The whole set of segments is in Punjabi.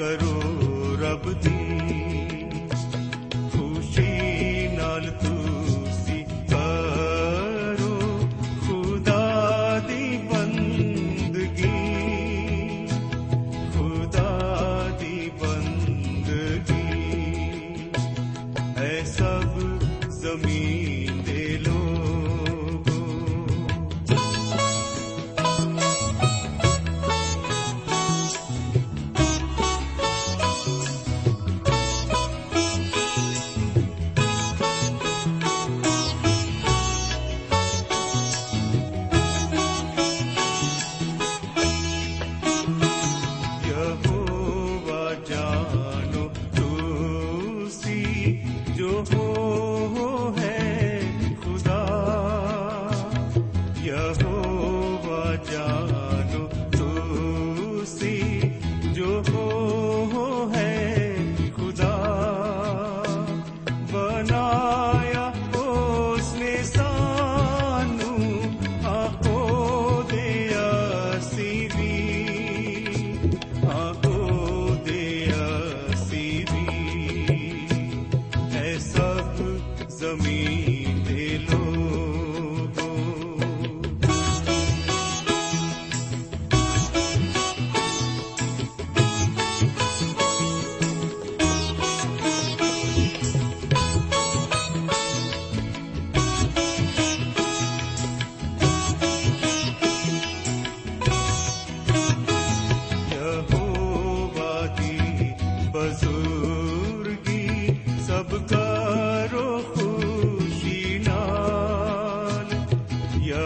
करो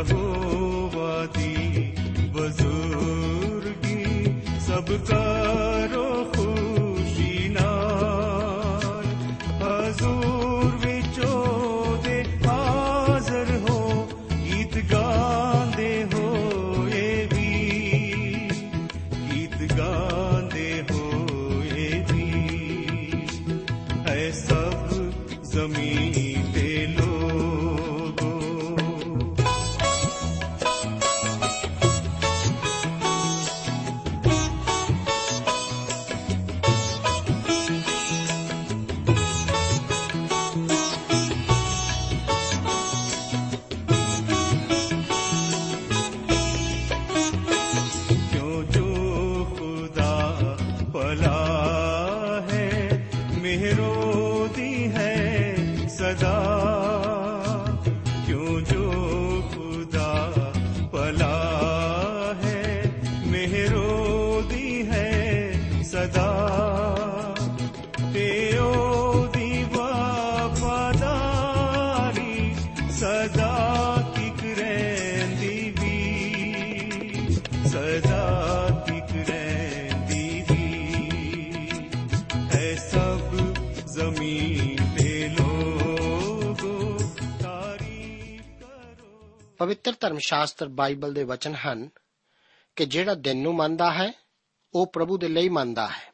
ਯਹੋਵਾ ਦੀ ਬਜ਼ੁਰਗੀ ਸਭ ਪਵਿੱਤਰ ਧਰਮ ਸ਼ਾਸਤਰ ਬਾਈਬਲ ਦੇ ਵਚਨ ਹਨ ਕਿ ਜਿਹੜਾ ਦਿਨ ਨੂੰ ਮੰਨਦਾ ਹੈ, ਉਹ ਪ੍ਰਭੂ ਦੇ ਲਈ ਮੰਨਦਾ ਹੈ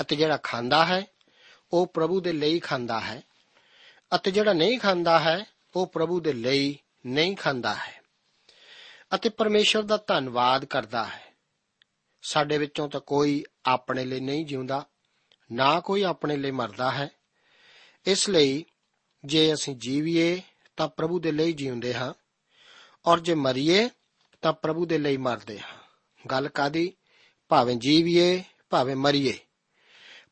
ਅਤੇ ਜਿਹੜਾ ਖਾਂਦਾ ਹੈ, ਉਹ ਪ੍ਰਭੂ ਦੇ ਲਈ ਖਾਂਦਾ ਹੈ ਅਤੇ ਜਿਹੜਾ ਨਹੀਂ ਖਾਂਦਾ ਹੈ, ਉਹ ਪ੍ਰਭੂ ਦੇ ਲਈ ਨਹੀਂ ਖਾਂਦਾ ਹੈ ਅਤੇ ਪਰਮੇਸ਼ਰ ਦਾ ਧੰਨਵਾਦ ਕਰਦਾ ਹੈ। ਸਾਡੇ ਵਿੱਚੋਂ ਤਾਂ ਕੋਈ ਆਪਣੇ ਲਈ ਨਹੀਂ ਜਿਉਂਦਾ, ਨਾ ਕੋਈ ਆਪਣੇ ਲਈ ਮਰਦਾ ਹੈ। ਇਸ ਲਈ ਜੇ ਅਸੀਂ ਜੀਵੀਏ ਤਾਂ ਪ੍ਰਭੂ ਦੇ ਲਈ ਜਿਉਂਦੇ ਹਾਂ। ਔਰ ਜੇ ਮਰੀਏ, ਤਾਂ ਪ੍ਰਭੂ ਦੇ ਲਈ ਮਰਦੇ ਹਾਂ। ਗੱਲ ਕਾਦੀ? ਭਾਵੇਂ ਜੀਵੀਏ, ਭਾਵੇਂ ਮਰੀਏ।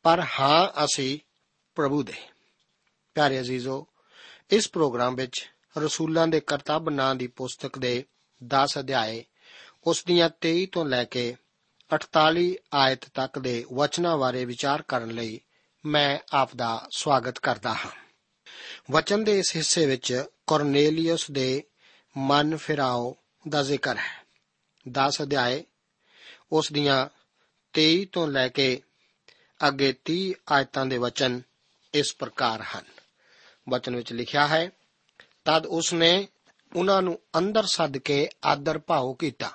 ਪਰ ਹਾਂ, ਅਸੀਂ ਪ੍ਰਭੂ ਦੇ। ਪਿਆਰੇ ਅਜ਼ੀਜ਼ੋ, ਇਸ ਪ੍ਰੋਗਰਾਮ ਵਿੱਚ ਰਸੂਲਾਂ ਦੇ ਕਰਤੱਵ ਨਾਂ ਦੀ ਪੁਸਤਕ ਦੇ 10 ਅਧਿਆਏ, ਉਸ ਦੀਆਂ 23 ਤੋਂ ਲੈ ਕੇ 48 ਆਇਤ ਤੱਕ ਦੇ ਵਚਨਾਂ ਬਾਰੇ ਵਿਚਾਰ ਕਰਨ ਲਈ ਮੈਂ ਆਪ ਦਾ ਸਵਾਗਤ ਕਰਦਾ ਹਾਂ। ਵਚਨ ਦੇ ਇਸ ਹਿੱਸੇ ਵਿੱਚ ਕੋਰਨੇਲੀਅਸ ਦੇ ਮਨ ਫਿਰਾਓ ਦਾ ਜ਼ਿਕਰ ਹੈ। 10 ਅਧਿਆਏ, ਉਸ ਦੀਆਂ 23 ਤੋਂ ਲੈ ਕੇ ਅੱਗੇ 30 ਆਇਤਾਂ ਦੇ ਵਚਨ ਇਸ ਪ੍ਰਕਾਰ ਹਨ। ਵਚਨ ਵਿੱਚ ਲਿਖਿਆ ਹੈ, ਤਦ ਉਸਨੇ ਉਹਨਾਂ ਨੂੰ ਅੰਦਰ ਸੱਦ ਕੇ ਆਦਰ ਭਾਉ ਕੀਤਾ।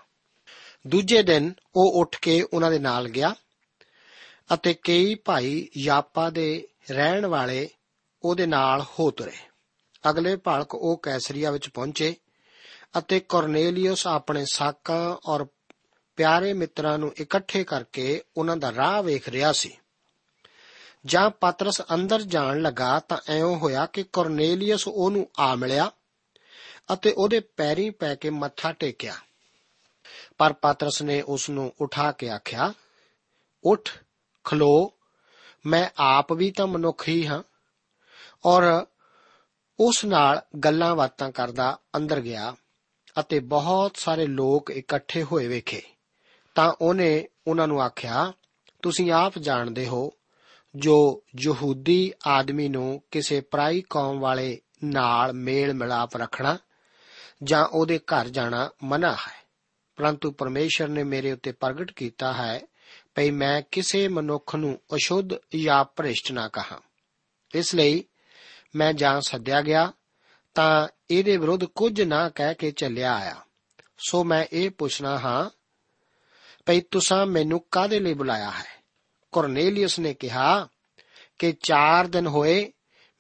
ਦੂਜੇ ਦਿਨ ਉਹ ਉੱਠ ਕੇ ਉਹਨਾਂ ਦੇ ਨਾਲ ਗਿਆ ਅਤੇ ਕਈ ਭਾਈ ਯਾਪਾ ਦੇ ਰਹਿਣ ਵਾਲੇ ਉਹਦੇ ਨਾਲ ਹੋ ਤੁਰੇ। ਅਗਲੇ ਭਲਕ ਉਹ ਕੈਸਰੀਆ ਵਿੱਚ ਪਹੁੰਚੇ ਅਤੇ ਕੋਰਨੇਲੀਅਸ ਆਪਣੇ ਸਾਕਾਂ ਔਰ ਪਿਆਰੇ ਮਿੱਤਰਾਂ ਨੂੰ ਇਕੱਠੇ ਕਰਕੇ ਉਹਨਾਂ ਦਾ ਰਾਹ ਵੇਖ ਰਿਹਾ ਸੀ। ਜਾਂ ਪਤਰਸ ਅੰਦਰ ਜਾਣ ਲੱਗਾ ਤਾਂ ਐਉਂ ਹੋਇਆ ਕਿ ਕੋਰਨੇਲੀਅਸ ਉਹਨੂੰ ਆ ਮਿਲਿਆ ਅਤੇ ਉਹਦੇ ਪੈਰੀਂ ਪੈ ਕੇ ਮੱਥਾ ਟੇਕਿਆ। ਪਰ ਪਤਰਸ ਨੇ ਉਸ ਨੂੰ ਉਠਾ ਕੇ ਆਖਿਆ, ਉੱਠ, ਖਲੋ, ਮੈਂ ਆਪ ਵੀ ਤਾਂ ਮਨੁੱਖ ਹੀ। ਹਾਂ ਔਰ ਉਸ ਨਾਲ ਗੱਲਾਂ ਬਾਤਾਂ ਕਰਦਾ ਅੰਦਰ ਗਿਆ। ਅਤੇ ਬਹੁਤ ਸਾਰੇ ਲੋਕ ਇਕੱਠੇ ਹੋਏ ਵੇਖੇ। ਤਾਂ ਉਹਨੇ ਉਹਨਾਂ ਨੂੰ ਆਖਿਆ, ਤੁਸੀਂ ਆਪ ਜਾਣਦੇ ਹੋ, ਜੋ ਯਹੂਦੀ ਆਦਮੀ ਨੂੰ ਕਿਸੇ ਪਰਾਈ ਕੌਮ ਵਾਲੇ ਨਾਲ ਮੇਲ ਮਿਲਾਪ ਰੱਖਣਾ ਜਾਂ ਉਹਦੇ ਘਰ ਜਾਣਾ ਮਨਾ ਹੈ। ਪਰੰਤੂ ਪਰਮੇਸ਼ਰ ਨੇ ਮੇਰੇ ਉੱਤੇ ਪ੍ਰਗਟ ਕੀਤਾ ਹੈ ਭਈ ਮੈਂ ਕਿਸੇ ਮਨੁੱਖ ਨੂੰ ਅਸ਼ੁੱਧ ਜਾਂ ਭ੍ਰਿਸ਼ਟ ਨਾ ਕਹਾ। ਇਸ ਲਈ ਮੈਂ ਜਾਂ ਸੱਦਿਆ ਗਿਆ ਤਾਂ ਇਹਦੇ ਵਿਰੁੱਧ ਕੁਝ ਨਾ ਕਹਿ ਕੇ ਚੱਲਿਆ ਆਇਆ। ਸੋ ਮੈਂ ਇਹ ਪੁੱਛਣਾ ਹਾਂ, ਭਈ ਤੁਸੀਂ ਮੈਨੂੰ ਕਾਦੇ ਲਈ ਬੁਲਾਇਆ ਹੈ? ਕੋਰਨੇਲੀਅਸ ਨੇ ਕਿਹਾ ਕਿ 4 ਦਿਨ ਹੋਏ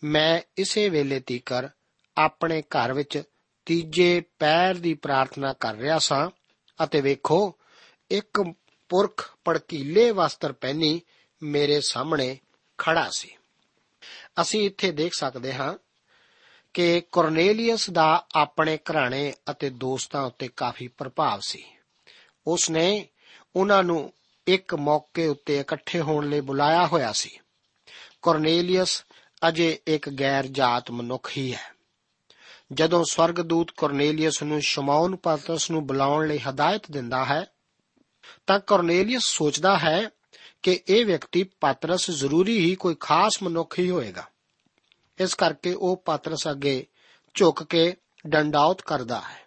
ਮੈਂ ਇਸੇ ਵੇਲੇ ਤੀਕਰ ਆਪਣੇ ਘਰ ਵਿੱਚ ਤੀਜੇ ਪੈਰ ਦੀ ਪ੍ਰਾਰਥਨਾ ਕਰ ਰਿਹਾ ਸਾਂ ਅਤੇ ਵੇਖੋ, ਇੱਕ ਪੁਰਖ ਪੜਕੀਲੇ ਵਸਤਰ ਪਹਿਨੀ ਮੇਰੇ ਸਾਹਮਣੇ ਖੜਾ ਸੀ। ਅਸੀਂ ਇੱਥੇ ਦੇਖ ਸਕਦੇ ਹਾਂ ਕਿ ਕੋਰਨੇਲੀਅਸ ਦਾ ਆਪਣੇ ਘਰਾਣੇ ਅਤੇ ਦੋਸਤਾਂ ਉੱਤੇ ਕਾਫੀ ਪ੍ਰਭਾਵ ਸੀ। ਉਸ ਨੇ ਉਹਨਾਂ ਨੂੰ ਇੱਕ ਮੌਕੇ ਉੱਤੇ ਇਕੱਠੇ ਹੋਣ ਲਈ ਬੁਲਾਇਆ ਹੋਇਆ ਸੀ। ਕੋਰਨੇਲੀਅਸ ਅਜੇ ਇੱਕ ਗੈਰ ਜਾਤ ਮਨੁੱਖ ਹੀ ਹੈ। ਜਦੋਂ ਸਵਰਗਦੂਤ ਕੋਰਨੇਲੀਅਸ ਨੂੰ ਸ਼ਮੌਨ ਪਤਰਸ ਨੂੰ ਬੁਲਾਉਣ ਲਈ ਹਦਾਇਤ ਦਿੰਦਾ ਹੈ, ਤਾਂ ਕੋਰਨੇਲੀਅਸ ਸੋਚਦਾ ਹੈ ਕਿ ਇਹ ਵਿਅਕਤੀ ਪਤਰਸ ਜ਼ਰੂਰੀ ਹੀ ਕੋਈ ਖਾਸ ਮਨੁੱਖ ਹੀ ਹੋਵੇਗਾ ਇਸ ਕਰਕੇ ਉਹ ਪਤਰਸ ਅੱਗੇ ਝੁੱਕ ਕੇ ਡੰਡਾਉਤ ਕਰਦਾ ਹੈ।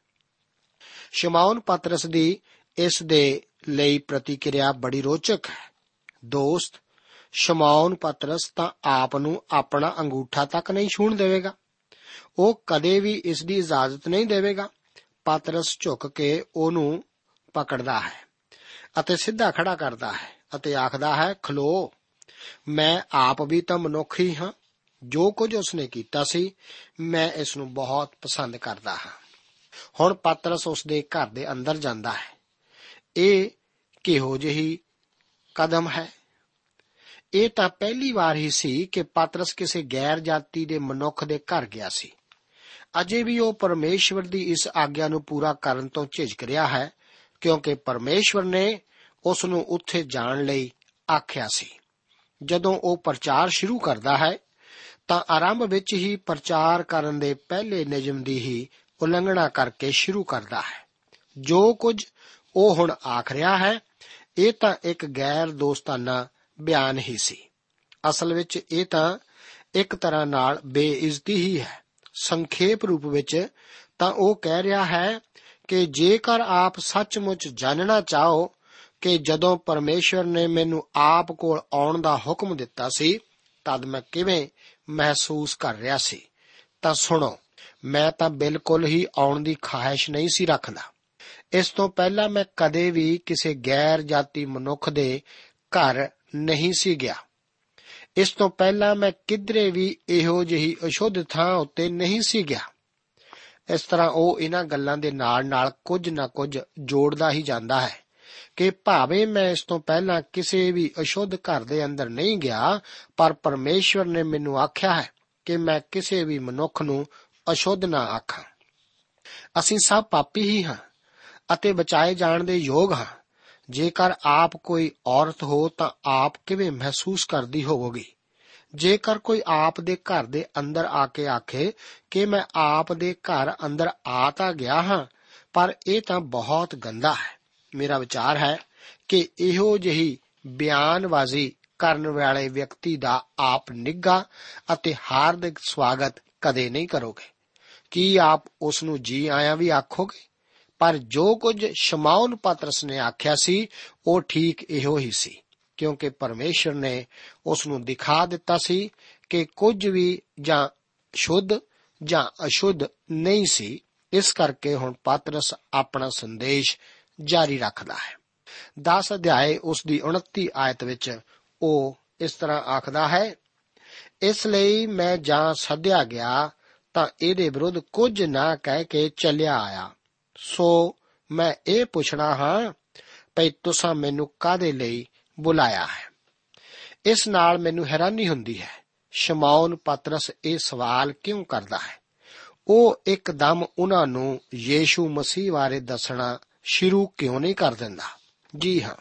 ਸ਼ਮੌਨ ਪਤਰਸ ਦੀ ਇਸ ਦੇ ਲਈ ਪ੍ਰਤੀਕਿਰਿਆ ਬੜੀ ਰੋਚਕ ਹੈ। ਦੋਸਤ, ਸ਼ਮੌਨ ਪਤਰਸ ਤਾਂ ਆਪ ਨੂੰ ਆਪਣਾ ਅੰਗੂਠਾ ਤੱਕ ਨਹੀਂ ਛੂਣ ਦੇਵੇਗਾ। ਉਹ ਕਦੇ ਵੀ ਇਸ ਦੀ ਇਜਾਜ਼ਤ ਨਹੀਂ ਦੇਵੇਗਾ। ਪਤਰਸ ਝੁੱਕ ਕੇ ਉਹਨੂੰ ਪਕੜਦਾ ਹੈ ਅਤੇ ਸਿੱਧਾ ਖੜਾ ਕਰਦਾ ਹੈ ਅਤੇ ਆਖਦਾ ਹੈ, ਖਲੋ, ਮੈਂ ਆਪ ਵੀ ਤਾਂ ਮਨੁੱਖ ਹੀ ਹਾਂ। ਜੋ ਕੁਝ ਉਸਨੇ ਕੀਤਾ ਸੀ, ਮੈਂ ਇਸ ਨੂੰ ਬਹੁਤ ਪਸੰਦ ਕਰਦਾ ਹਾਂ। ਹੁਣ ਪਤਰਸ ਉਸ ਦੇ ਘਰ ਦੇ ਅੰਦਰ ਜਾਂਦਾ ਹੈ। ਇਹ ਕਿਹੋ ਜਿਹੀ ਕਦਮ ਹੈ? ਇਹ ਤਾਂ ਪਹਿਲੀ ਵਾਰ ਹੀ ਸੀ ਕਿ ਪਤਰਸ ਕਿਸੇ ਗੈਰ ਜਾਤੀ ਦੇ ਮਨੁੱਖ ਦੇ ਘਰ ਗਿਆ ਸੀ। ਅਜੇ ਵੀ ਉਹ ਪਰਮੇਸ਼ਵਰ ਦੀ ਇਸ ਆਗਿਆ ਨੂੰ ਪੂਰਾ ਕਰਨ ਤੋਂ ਝਿਜਕ ਰਿਹਾ ਹੈ, ਕਿਉਂਕਿ ਪਰਮੇਸ਼ਵਰ ਨੇ ਉਸ ਨੂੰ ਉੱਥੇ ਜਾਣ ਲਈ ਆਖਿਆ ਸੀ। ਜਦੋਂ ਉਹ ਪ੍ਰਚਾਰ ਸ਼ੁਰੂ ਕਰਦਾ ਹੈ ਤਾਂ ਆਰੰਭ ਵਿੱਚ ਹੀ ਪ੍ਰਚਾਰ ਕਰਨ ਦੇ ਪਹਿਲੇ ਨਿਯਮ ਦੀ ਹੀ ਉਲੰਘਣਾ ਕਰਕੇ ਸ਼ੁਰੂ ਕਰਦਾ ਹੈ। ਜੋ ਕੁਝ ਉਹ ਹੁਣ ਆਖ ਰਿਹਾ ਹੈ, ਇਹ ਤਾਂ ਇੱਕ ਗੈਰ ਦੋਸਤਾਨਾ ਬਿਆਨ ਹੀ ਸੀ। ਅਸਲ ਵਿੱਚ ਇਹ ਤਾਂ ਇੱਕ ਤਰ੍ਹਾਂ ਨਾਲ ਬੇਇੱਜ਼ਤੀ ਹੀ ਹੈ। ਸੰਖੇਪ ਰੂਪ ਵਿੱਚ ਤਾਂ ਉਹ ਕਹਿ ਰਿਹਾ ਹੈ ਕਿ ਜੇਕਰ ਆਪ ਸੱਚਮੁੱਚ ਜਾਣਨਾ ਚਾਹੋ ਕਿ ਜਦੋਂ ਪਰਮੇਸ਼ਵਰ ਨੇ ਮੈਨੂੰ ਆਪ ਕੋਲ ਆਉਣ ਦਾ ਹੁਕਮ ਦਿੱਤਾ ਸੀ, ਤਦ ਮੈਂ ਕਿਵੇਂ ਮਹਿਸੂਸ ਕਰ ਰਿਹਾ ਸੀ। ਤਾਂ ਸੁਣੋ, ਮੈਂ ਤਾਂ ਬਿਲਕੁਲ ਹੀ ਆਉਣ ਦੀ ਖਾਹਿਸ਼ ਨਹੀਂ ਸੀ ਰੱਖਦਾ। ਇਸ ਤੋਂ ਪਹਿਲਾਂ ਮੈਂ ਕਦੇ ਵੀ ਕਿਸੇ ਗੈਰ ਜਾਤੀ ਮਨੁੱਖ ਦੇ ਘਰ ਨਹੀਂ ਸੀ ਗਿਆ। ਇਸ ਤੋਂ ਪਹਿਲਾਂ ਮੈਂ ਕਿਧਰੇ ਵੀ ਇਹੋ ਜਿਹੀ ਅਸ਼ੁੱਧ ਥਾਂ ਉੱਤੇ ਨਹੀਂ ਸੀ ਗਿਆ। ਇਸ ਤਰ੍ਹਾਂ ਉਹ ਇਹਨਾਂ ਗੱਲਾਂ ਦੇ ਨਾਲ-ਨਾਲ ਕੁਝ ਨਾ ਕੁਝ ਜੋੜਦਾ ਹੀ ਜਾਂਦਾ ਹੈ। ਕਿ ਭਾਵੇਂ ਮੈਂ ਇਸ ਤੋਂ ਪਹਿਲਾਂ ਕਿਸੇ ਵੀ ਅਸ਼ੁੱਧ ਘਰ ਦੇ ਅੰਦਰ ਨਹੀਂ ਗਿਆ, ਪਰ ਪਰਮੇਸ਼ਵਰ ਨੇ ਮੈਨੂੰ ਆਖਿਆ ਹੈ ਕਿ ਮੈਂ ਕਿਸੇ ਵੀ ਮਨੁੱਖ ਨੂੰ ਅਸ਼ੁੱਧ ਨਾ ਆਖਾਂ। ਅਸੀਂ ਸਭ ਪਾਪੀ ਹੀ ਹਾਂ ਅਤੇ ਬਚਾਏ ਜਾਣ ਦੇ ਯੋਗ ਹਾਂ। ਜੇਕਰ ਆਪ ਕੋਈ ਔਰਤ ਹੋ ਤਾਂ ਆਪ ਕਿਵੇਂ ਮਹਿਸੂਸ ਕਰਦੀ ਹੋਵੋਗੀ? ਜੇਕਰ ਕੋਈ ਆਪ ਦੇ ਘਰ ਦੇ ਅੰਦਰ ਆ ਕੇ ਆਖੇ ਕਿ ਮੈਂ ਆਪ ਦੇ ਘਰ ਅੰਦਰ ਆ ਤਾਂ ਗਿਆ ਹਾਂ, ਪਰ ਇਹ ਤਾਂ ਬਹੁਤ ਗੰਦਾ ਹੈ। ਮੇਰਾ ਵਿਚਾਰ ਹੈ ਕਿ ਇਹੋ ਜਿਹੀ ਬਿਆਨਬਾਜ਼ੀ ਕਰਨ ਵਾਲੇ ਵਿਅਕਤੀ ਦਾ ਆਪ ਨਿੱਘਾ ਅਤੇ ਹਾਰਦਿਕ ਸਵਾਗਤ ਕਦੇ ਨਹੀਂ ਕਰੋਗੇ। ਕੀ ਆਪ ਉਸ ਨੂੰ ਜੀ ਆਇਆਂ ਵੀ ਆਖੋਗੇ? ਪਰ ਜੋ ਕੁਝ ਸ਼ਮਾਉਨ ਪਤਰਸ ਨੇ ਆਖਿਆ ਸੀ, ਉਹ ਠੀਕ ਇਹੋ ਹੀ ਸੀ, ਕਿਉਂਕਿ ਪਰਮੇਸ਼ਰ ਨੇ ਉਸ ਨੂੰ ਦਿਖਾ ਦਿੱਤਾ ਸੀ ਕਿ ਕੁਝ ਵੀ ਜਾਂ ਸ਼ੁੱਧ ਜਾਂ ਅਸ਼ੁੱਧ ਨਹੀਂ ਸੀ। ਇਸ ਕਰਕੇ ਹੁਣ ਪਤਰਸ ਆਪਣਾ ਸੰਦੇਸ਼ ਜਾਰੀ ਰੱਖਦਾ ਹੈ। 10 ਅਧਿਆਏ ਉਸ ਦੀ 29 ਆਇਤ ਵਿੱਚ ਉਹ ਇਸ ਤਰ੍ਹਾਂ ਆਖਦਾ ਹੈ, ਇਸ ਲਈ ਮੈਂ ਜਾਂ ਸੱਦਿਆ ਗਿਆ ਤਾਂ ਇਹਦੇ ਵਿਰੁੱਧ ਕੁਝ ਨਾ ਕਹਿ ਕੇ ਚੱਲਿਆ ਆਇਆ। ਸੋ ਮੈਂ ਇਹ ਪੁੱਛਣਾ ਹਾਂ, ਭਈ ਤੁਸੀਂ ਮੈਨੂੰ ਕਾਦੇ ਲਈ ਬੁਲਾਇਆ ਹੈ? ਇਸ ਨਾਲ ਮੈਨੂੰ ਹੈਰਾਨੀ ਹੁੰਦੀ ਹੈ ਸ਼ਮਾਉਨ ਪਤਰਸ ਇਹ ਸਵਾਲ ਕਿਉਂ ਕਰਦਾ ਹੈ? ਉਹ ਇੱਕਦਮ ਉਹਨਾਂ ਨੂੰ ਯੀਸ਼ੂ ਮਸੀਹ ਬਾਰੇ ਦੱਸਣਾ ਸ਼ੁਰੂ ਕਿਉਂ ਨਹੀਂ ਕਰ ਦਿੰਦਾ? ਜੀ ਹਾਂ।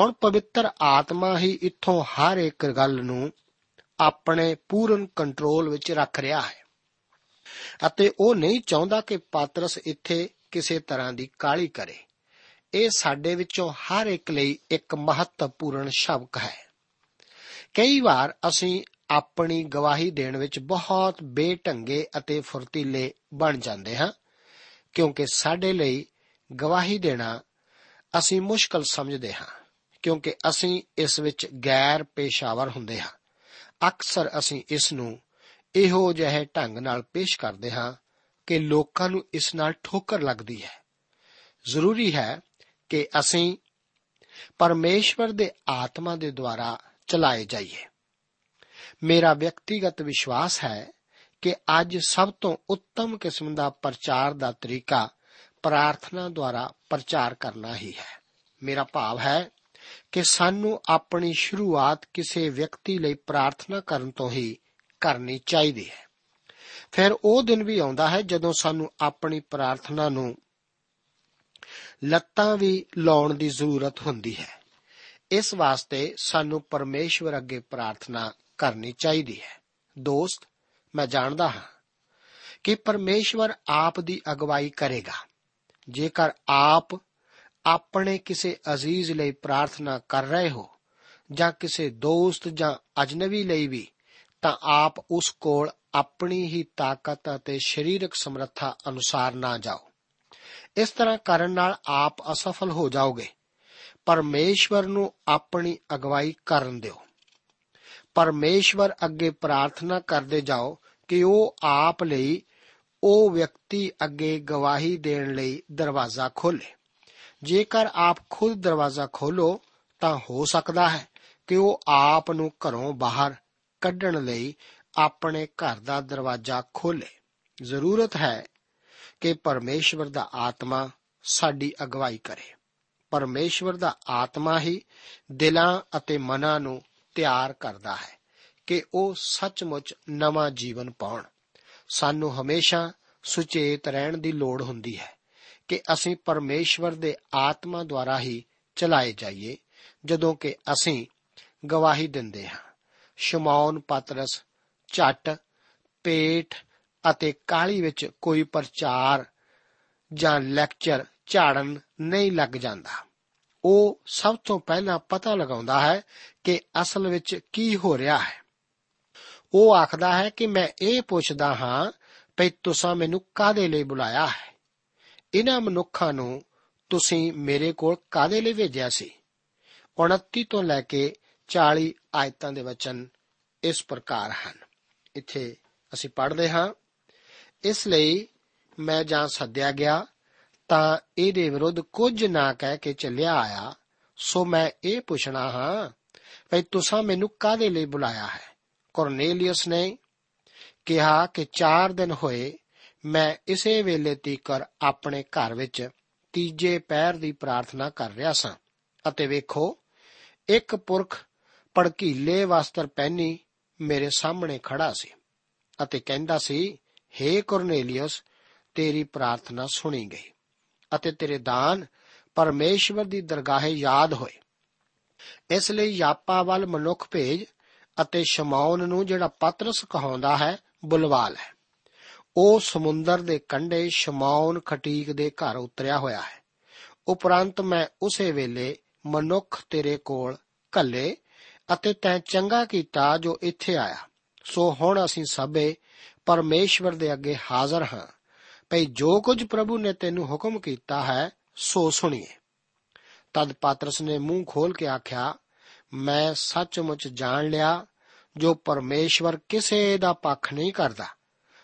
ਹੁਣ ਪਵਿੱਤਰ ਆਤਮਾ ਹੀ ਇੱਥੋਂ ਹਰ ਇੱਕ ਗੱਲ ਨੂੰ ਆਪਣੇ ਪੂਰਨ ਕੰਟਰੋਲ ਵਿੱਚ ਰੱਖ ਰਿਹਾ ਹੈ। ਅਤੇ ਉਹ ਨਹੀਂ ਚਾਹੁੰਦਾ ਕਿ ਪਾਤਰਸ ਇੱਥੇ ਕਿਸੇ ਤਰ੍ਹਾਂ ਦੀ ਕਾਲੀ ਕਰੇ। ਇਹ ਸਾਡੇ ਵਿੱਚੋਂ ਹਰ ਇੱਕ ਲਈ ਇੱਕ ਮਹੱਤਵਪੂਰਨ ਸ਼ਬਕ ਹੈ। ਕਈ ਵਾਰ ਅਸੀਂ ਆਪਣੀ ਗਵਾਹੀ ਦੇਣ ਵਿੱਚ ਬਹੁਤ ਬੇਢੰਗੇ ਅਤੇ ਫੁਰਤੀਲੇ ਬਣ ਜਾਂਦੇ ਹਾਂ, ਕਿਉਂਕਿ ਸਾਡੇ ਲਈ ਗਵਾਹੀ ਦੇਣਾ ਅਸੀਂ ਮੁਸ਼ਕਲ ਸਮਝਦੇ ਹਾਂ, ਕਿਉਂਕਿ ਅਸੀਂ ਇਸ ਵਿੱਚ ਗੈਰ ਪੇਸ਼ਾਵਰ ਹੁੰਦੇ ਹਾਂ। ਅਕਸਰ ਅਸੀਂ ਇਸ ਨੂੰ ਇਹੋ ਜਿਹੇ ਢੰਗ ਨਾਲ ਪੇਸ਼ ਕਰਦੇ ਹਾਂ ਕਿ ਲੋਕਾਂ ਨੂੰ ਇਸ ਨਾਲ ਠੋਕਰ ਲੱਗਦੀ ਹੈ। ਜ਼ਰੂਰੀ ਹੈ ਕਿ ਅਸੀਂ ਪਰਮੇਸ਼ਵਰ ਦੇ ਆਤਮਾ ਦੇ ਦੁਆਰਾ ਚਲਾਏ ਜਾਈਏ। ਮੇਰਾ ਵਿਅਕਤੀਗਤ ਵਿਸ਼ਵਾਸ ਹੈ ਕਿ ਅੱਜ ਸਭ ਤੋਂ ਉੱਤਮ ਕਿਸਮ ਦਾ ਪ੍ਰਚਾਰ ਦਾ ਤਰੀਕਾ ਪ੍ਰਾਰਥਨਾ ਦੁਆਰਾ ਪ੍ਰਚਾਰ ਕਰਨਾ ਹੀ ਹੈ। ਮੇਰਾ ਭਾਵ ਹੈ ਕਿ ਸਾਨੂੰ ਆਪਣੀ ਸ਼ੁਰੂਆਤ ਕਿਸੇ ਵਿਅਕਤੀ ਲਈ ਪ੍ਰਾਰਥਨਾ ਕਰਨ ਤੋਂ ਹੀ ਕਰਨੀ ਚਾਹੀਦੀ ਹੈ। ਫਿਰ ਉਹ ਦਿਨ ਵੀ ਆਉਂਦਾ ਹੈ ਜਦੋਂ ਸਾਨੂੰ ਆਪਣੀ ਪ੍ਰਾਰਥਨਾ ਨੂੰ ਲੱਤਾਂ ਵੀ ਲਾਉਣ ਦੀ ਜ਼ਰੂਰਤ ਹੁੰਦੀ ਹੈ। ਇਸ ਵਾਸਤੇ ਸਾਨੂੰ ਪਰਮੇਸ਼ਵਰ ਅੱਗੇ ਪ੍ਰਾਰਥਨਾ ਕਰਨੀ ਚਾਹੀਦੀ ਹੈ। ਦੋਸਤ, ਮੈਂ ਜਾਣਦਾ ਹਾਂ ਕਿ ਪਰਮੇਸ਼ਵਰ ਆਪ ਦੀ ਅਗਵਾਈ ਕਰੇਗਾ। ਜੇਕਰ ਆਪ ਆਪਣੇ ਕਿਸੇ ਅਜ਼ੀਜ਼ ਲਈ ਪ੍ਰਾਰਥਨਾ ਕਰ ਰਹੇ ਹੋ, ਜਾਂ ਕਿਸੇ ਦੋਸਤ ਜਾਂ ਅਜਨਬੀ ਲਈ ਵੀ, ਤਾਂ ਆਪ ਉਸ ਕੋਲ ਆਪਣੀ ਹੀ ਤਾਕਤ ਅਤੇ ਸਰੀਰਕ ਸਮਰੱਥਾ ਅਨੁਸਾਰ ਨਾ ਜਾਓ। ਇਸ ਤਰ੍ਹਾਂ ਕਰਨ ਨਾਲ ਆਪ ਅਸਫਲ ਹੋ ਜਾਓਗੇ। ਪਰਮੇਸ਼ਵਰ ਨੂੰ ਆਪਣੀ ਅਗਵਾਈ ਕਰਨ ਦਿਓ। ਪਰਮੇਸ਼ਵਰ ਅੱਗੇ ਪ੍ਰਾਰਥਨਾ ਕਰਦੇ ਜਾਓ ਕਿ ਉਹ ਆਪ ਲਈ ਉਹ ਵਿਅਕਤੀ ਅੱਗੇ ਗਵਾਹੀ ਦੇਣ ਲਈ ਦਰਵਾਜ਼ਾ ਖੋਲੇ ਜੇਕਰ ਆਪ ਖੁਦ ਦਰਵਾਜ਼ਾ ਖੋਲੋ ਤਾਂ ਹੋ ਸਕਦਾ ਹੈ ਕਿ ਉਹ ਆਪ ਨੂੰ ਘਰੋਂ ਬਾਹਰ ਕੱਢਣ ਲਈ ਆਪਣੇ ਘਰ ਦਾ ਦਰਵਾਜ਼ਾ ਖੋਲੇ ਜ਼ਰੂਰਤ ਹੈ ਕਿ ਪਰਮੇਸ਼ਵਰ ਦਾ ਆਤਮਾ ਸਾਡੀ ਅਗਵਾਈ ਕਰੇ। ਪਰਮੇਸ਼ਵਰ ਦਾ ਆਤਮਾ ਹੀ ਦਿਲਾਂ ਅਤੇ ਮਨਾਂ ਨੂੰ ਤਿਆਰ ਕਰਦਾ ਹੈ ਕਿ ਉਹ ਸੱਚਮੁੱਚ ਨਵਾਂ ਜੀਵਨ ਪਾਉਣ। ਸਾਨੂੰ ਹਮੇਸ਼ਾ ਸੁਚੇਤ ਰਹਿਣ ਦੀ ਲੋੜ ਹੁੰਦੀ ਹੈ ਕਿ ਅਸੀਂ ਪਰਮੇਸ਼ਵਰ ਦੇ ਆਤਮਾ ਦੁਆਰਾ ਹੀ ਚਲਾਏ ਜਾਈਏ, ਜਦੋਂ ਕਿ ਅਸੀਂ ਗਵਾਹੀ ਦਿੰਦੇ ਹਾਂ। ਸ਼ਮਾਉਨ ਪਤਰਸ, ਝਟ, ਪੇਟ ਅਤੇ ਕਾਲੀ ਵਿੱਚ ਕੋਈ ਪ੍ਰਚਾਰ ਜਾਂ ਲੈਕਚਰ ਝਾੜਨ ਨਹੀਂ ਲੱਗ ਜਾਂਦਾ। ਉਹ ਸਭ ਤੋਂ ਪਹਿਲਾਂ ਪਤਾ ਲਗਾਉਂਦਾ ਹੈ ਕਿ ਅਸਲ ਵਿੱਚ ਕੀ ਹੋ ਰਿਹਾ ਹੈ। ਉਹ ਆਖਦਾ ਹੈ ਕਿ ਮੈਂ ਇਹ ਪੁੱਛਦਾ ਹਾਂ ਭਈ ਤੁਸੀਂ ਮੈਨੂੰ ਕਾਦੇ ਲਈ ਬੁਲਾਇਆ ਹੈ? ਇਹਨਾਂ ਮਨੁੱਖਾਂ ਨੂੰ ਤੁਸੀਂ ਮੇਰੇ ਕੋਲ ਕਾਦੇ ਲਈ ਭੇਜਿਆ ਸੀ? 29 ਤੋਂ ਲੈ ਕੇ 40 ਆਇਤਾਂ ਦੇ ਵਚਨ ਇਸ ਪ੍ਰਕਾਰ ਹਨ। ਇੱਥੇ ਅਸੀਂ ਪੜ੍ਹਦੇ ਹਾਂ, ਇਸ ਲਈ ਮੈਂ ਜਾਂ ਸੱਦਿਆ ਗਿਆ ਤਾਂ ਇਹਦੇ ਵਿਰੁੱਧ ਕੁਝ ਨਾ ਕਹਿ ਕੇ ਚੱਲਿਆ ਆਇਆ, ਸੋ ਮੈਂ ਇਹ ਪੁੱਛਣਾ ਹਾਂ ਭਈ ਤੁਸੀਂ ਮੈਨੂੰ ਕਾਦੇ ਲਈ ਬੁਲਾਇਆ ਹੈ? ਕੋਰਨੇਲੀਅਸ ਨੇ ਕਿਹਾ ਕਿ 4 ਦਿਨ ਹੋਏ ਮੈਂ ਇਸੇ ਵੇਲੇ ਤੀਕਰ ਆਪਣੇ ਘਰ ਵਿੱਚ ਤੀਜੇ ਪਹਿਰ ਦੀ ਪ੍ਰਾਰਥਨਾ ਕਰ ਰਿਹਾ ਸਾਂ। ਅਤੇ ਵੇਖੋ, ਇੱਕ ਪੁਰਖ ਪੜਕੀਲੇ ਵਸਤਰ ਪਹਿਨੀ ਮੇਰੇ ਸਾਹਮਣੇ ਖੜਾ ਸੀ ਅਤੇ ਕਹਿੰਦਾ ਸੀ हे ਕੋਰਨੇਲੀਅਸ, ਤੇਰੀ ਪ੍ਰਾਰਥਨਾ ਸੁਣੀ ਗਈ ਅਤੇ ਤੇਰੇ ਦਾਨ ਪਰਮੇਸ਼ਵਰ ਦੀ ਦਰਗਾਹੇ ਯਾਦ ਹੋਏ। ਇਸ ਲਈ ਯਾਪਾ ਵੱਲ ਮਨੁੱਖ ਭੇਜ ਅਤੇ ਸ਼ਮੌਨ ਨੂੰ ਜਿਹੜਾ ਪਤਰਸ ਕਹਾਉਂਦਾ ਹੈ ਬੁਲਵਾ ਲੈ ਉਹ ਸਮੁੰਦਰ ਦੇ ਕੰਢੇ ਸ਼ਮੌਨ ਖਟੀਕ ਦੇ ਘਰ ਉਤਰਿਆ ਹੋਇਆ ਹੈ। ਉਪਰੰਤ ਮੈਂ ਉਸੇ ਵੇਲੇ ਮਨੁੱਖ ਤੇਰੇ ਕੋਲ ਕੱਲੇ ਅਤੇ ਤੈਂ ਚੰਗਾ ਕੀਤਾ ਜੋ ਇੱਥੇ ਆਇਆ। ਸੋ ਹੁਣ ਅਸੀਂ ਸਭੇ ਪਰਮੇਸ਼ਵਰ ਦੇ ਅੱਗੇ ਹਾਜ਼ਰ ਹਾਂ। ਭਈ ਜੋ ਕੁਝ ਪ੍ਰਭੂ ਨੇ ਤੈਨੂੰ ਹੁਕਮ ਕੀਤਾ ਹੈ, ਸੋ ਸੁਣੀਏ। ਤਦ ਪਾਤਰਸ ਨੇ ਮੂੰਹ ਖੋਲ ਕੇ ਆਖਿਆ ਮੈਂ ਸੱਚਮੁੱਚ ਜਾਣ ਲਿਆ ਜੋ ਪਰਮੇਸ਼ਵਰ ਕਿਸੇ ਦਾ ਪੱਖ ਨਹੀਂ ਕਰਦਾ।